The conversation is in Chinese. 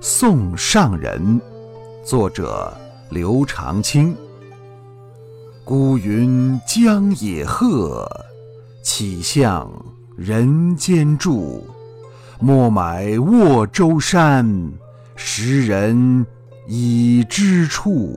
送上人作者刘长卿。孤云将野鹤岂向人间住？莫买沃洲山时人已知处。